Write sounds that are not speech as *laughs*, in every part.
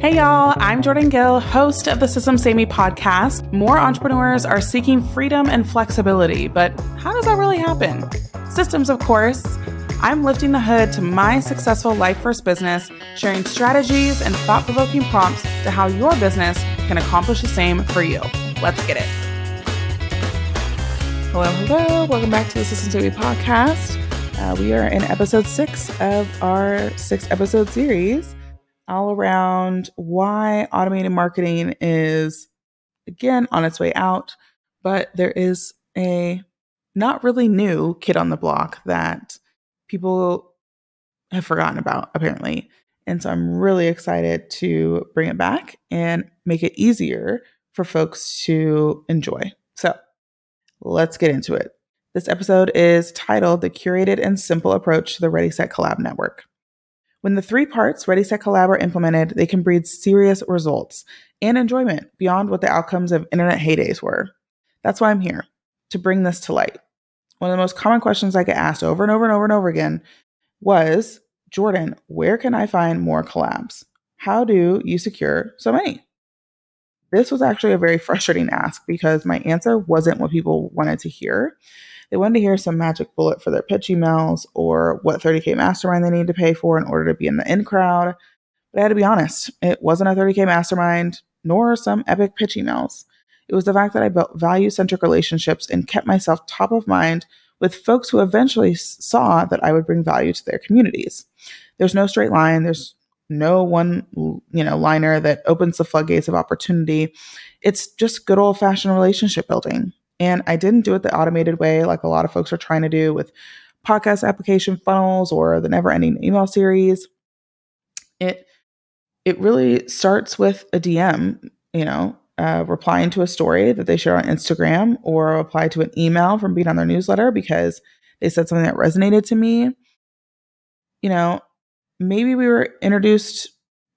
Hey y'all, I'm Jordan Gill, host of the Systems Saved Me podcast. More entrepreneurs are seeking freedom and flexibility, but how does that really happen? Systems, of course. I'm lifting the hood to my successful life first business, sharing strategies and thought provoking prompts to how your business can accomplish the same for you. Let's get it. Hello, hello. Welcome back to the Systems Me podcast. Uh, we are in episode six of our six episode series all around why automated marketing is, again, on its way out. But there is a not really new kid on the block that people have forgotten about, apparently. And so I'm really excited to bring it back and make it easier for folks to enjoy. So let's get into it. This episode is titled The Curated and Simple Approach to the Ready Set Collab Network. When the three parts Ready Set Collab are implemented, they can breed serious results and enjoyment beyond what the outcomes of internet heydays were. That's why I'm here, to bring this to light. One of the most common questions I get asked over and over and over and over again was Jordan, where can I find more collabs? How do you secure so many? This was actually a very *laughs* frustrating ask because my answer wasn't what people wanted to hear. They wanted to hear some magic bullet for their pitch emails or what 30K mastermind they need to pay for in order to be in the in crowd. But I had to be honest, it wasn't a 30K mastermind nor some epic pitch emails. It was the fact that I built value centric relationships and kept myself top of mind with folks who eventually saw that I would bring value to their communities. There's no straight line, there's no one you know liner that opens the floodgates of opportunity. It's just good old fashioned relationship building. And I didn't do it the automated way like a lot of folks are trying to do with podcast application funnels or the never ending email series. It it really starts with a DM, you know, uh, replying to a story that they share on Instagram or reply to an email from being on their newsletter because they said something that resonated to me. You know, maybe we were introduced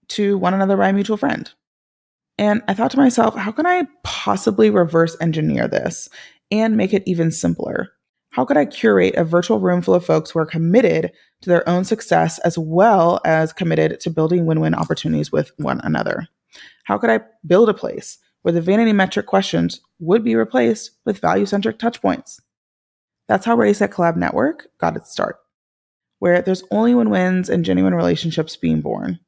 to one another by a mutual friend. And I thought to myself, how can I possibly reverse engineer this and make it even simpler? How could I curate a virtual room full of folks who are committed to their own success as well as committed to building win win opportunities with one another? How could I build a place where the vanity metric questions would be replaced with value centric touchpoints? That's how Ready Set Collab Network got its start, where there's only win wins and genuine relationships being born.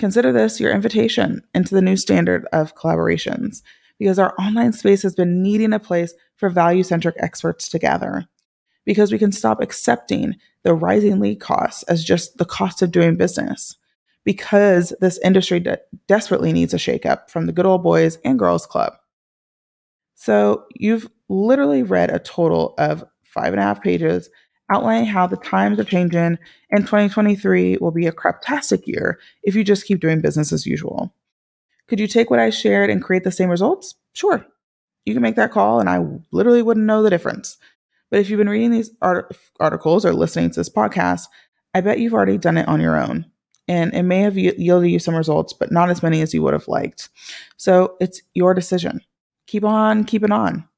Consider this your invitation into the new standard of collaborations because our online space has been needing a place for value centric experts to gather. Because we can stop accepting the rising lead costs as just the cost of doing business. Because this industry de- desperately needs a shakeup from the good old boys and girls club. So you've literally read a total of five and a half pages outlining how the times are changing and 2023 will be a craptastic year if you just keep doing business as usual. Could you take what I shared and create the same results? Sure. You can make that call and I literally wouldn't know the difference. But if you've been reading these art- articles or listening to this podcast, I bet you've already done it on your own. And it may have yielded you some results, but not as many as you would have liked. So it's your decision. Keep on keeping on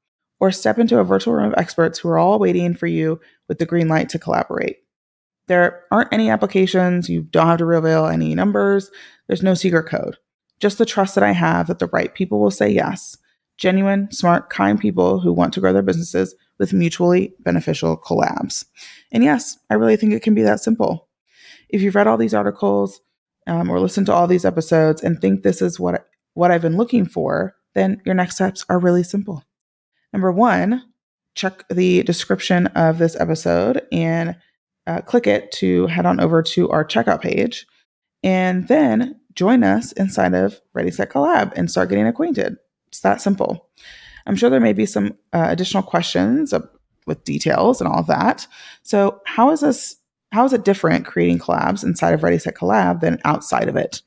or step into a virtual room of experts who are all waiting for you with the green light to collaborate. There aren't any applications, you don't have to reveal any numbers, there's no secret code. Just the trust that I have that the right people will say yes. Genuine, smart, kind people who want to grow their businesses with mutually beneficial collabs. And yes, I really think it can be that simple. If you've read all these articles um, or listened to all these episodes and think this is what what I've been looking for, then your next steps are really simple. Number one, check the description of this episode and uh, click it to head on over to our checkout page. And then join us inside of Ready Set Collab and start getting acquainted. It's that simple. I'm sure there may be some uh, additional questions with details and all of that. So, how is this? How is it different creating collabs inside of Ready Set Collab than outside of it?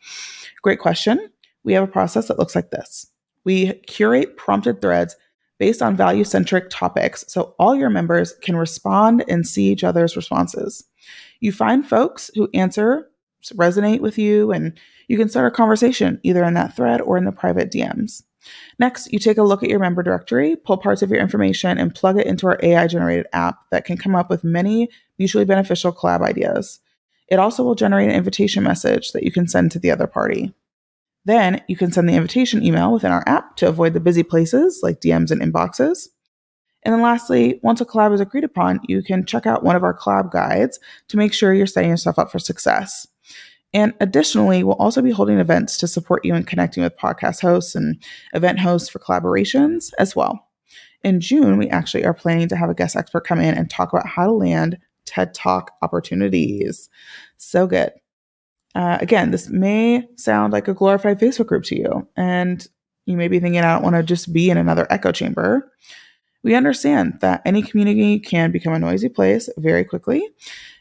Great question. We have a process that looks like this. We curate prompted threads based on value centric topics so all your members can respond and see each other's responses. You find folks who answer, resonate with you, and you can start a conversation either in that thread or in the private DMs. Next, you take a look at your member directory, pull parts of your information, and plug it into our AI generated app that can come up with many mutually beneficial collab ideas. It also will generate an invitation message that you can send to the other party. Then you can send the invitation email within our app to avoid the busy places like DMs and inboxes. And then lastly, once a collab is agreed upon, you can check out one of our collab guides to make sure you're setting yourself up for success. And additionally, we'll also be holding events to support you in connecting with podcast hosts and event hosts for collaborations as well. In June, we actually are planning to have a guest expert come in and talk about how to land TED Talk opportunities. So good. Uh, again, this may sound like a glorified Facebook group to you, and you may be thinking, I don't want to just be in another echo chamber. We understand that any community can become a noisy place very quickly.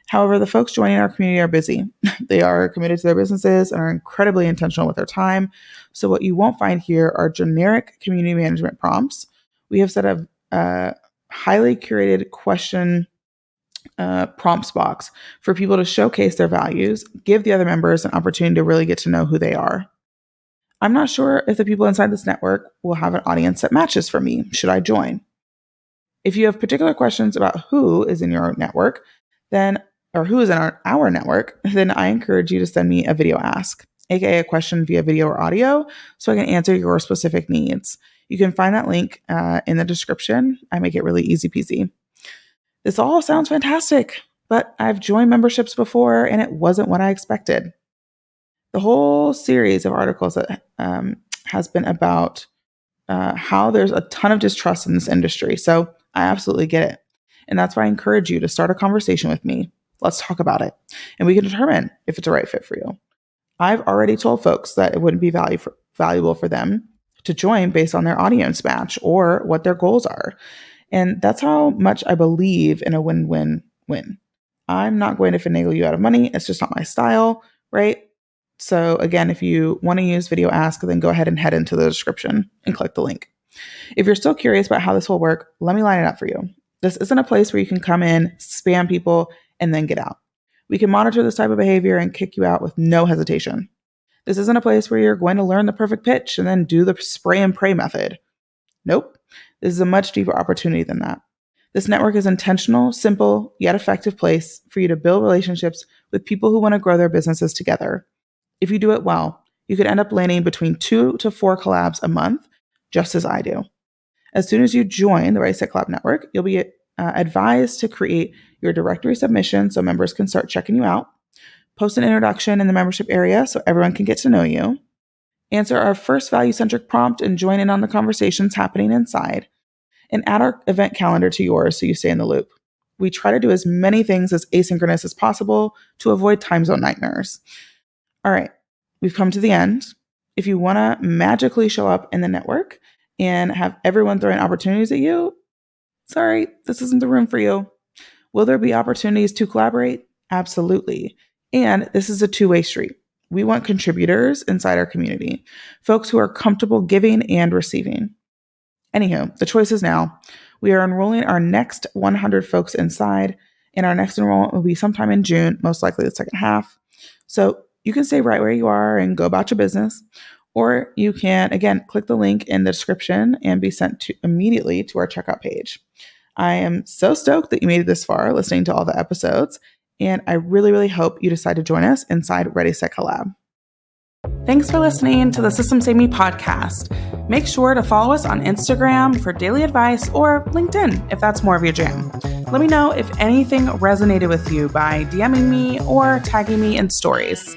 However, the folks joining our community are busy. *laughs* they are committed to their businesses and are incredibly intentional with their time. So, what you won't find here are generic community management prompts. We have set up a highly curated question uh, prompts box for people to showcase their values, give the other members an opportunity to really get to know who they are. I'm not sure if the people inside this network will have an audience that matches for me. Should I join? If you have particular questions about who is in your network, then or who is in our, our network, *laughs* then I encourage you to send me a VideoAsk, aka a question via video or audio, so I can answer your specific needs. You can find that link uh, in the description. I make it really easy peasy. This all sounds fantastic, but I've joined memberships before and it wasn't what I expected. The whole series of articles that um, has been about uh, how there's a ton of distrust in this industry. So I absolutely get it. And that's why I encourage you to start a conversation with me. Let's talk about it. And we can determine if it's a right fit for you. I've already told folks that it wouldn't be value for, valuable for them to join based on their audience match or what their goals are. And that's how much I believe in a win win win. I'm not going to finagle you out of money. It's just not my style, right? So, again, if you want to use VideoAsk, then go ahead and head into the description and click the link. If you're still curious about how this will work, let me line it up for you. This isn't a place where you can come in, spam people, and then get out. We can monitor this type of behavior and kick you out with no hesitation. This isn't a place where you're going to learn the perfect pitch and then do the spray and pray method. Nope. This is a much deeper opportunity than that. This network is intentional, simple, yet effective place for you to build relationships with people who want to grow their businesses together. If you do it well, you could end up landing between two to four collabs a month just as I do. As soon as you join the Ready Set Collab Network, you'll be uh, advised to create your directory submission so members can start checking you out, post an introduction in the membership area so everyone can get to know you, answer our first value centric prompt and join in on the conversations happening inside, and add our event calendar to yours so you stay in the loop. We try to do as many things as asynchronous as possible to avoid time zone nightmares. All right, we've come to the end. If you want to magically show up in the network and have everyone throwing opportunities at you, sorry, this isn't the room for you. Will there be opportunities to collaborate? Absolutely. And this is a two way street. We want contributors inside our community, folks who are comfortable giving and receiving. Anywho, the choice is now. We are enrolling our next 100 folks inside, and our next enrollment will be sometime in June, most likely the second half. So you can stay right where you are and go about your business, or you can, again, click the link in the description and be sent to immediately to our checkout page. I am so stoked that you made it this far listening to all the episodes, and I really, really hope you decide to join us inside Ready Set Collab. Thanks for listening to the Systems Saved Me podcast. Make sure to follow us on Instagram for daily advice or LinkedIn if that's more of your jam. Let me know if anything resonated with you by DMing me or tagging me in stories.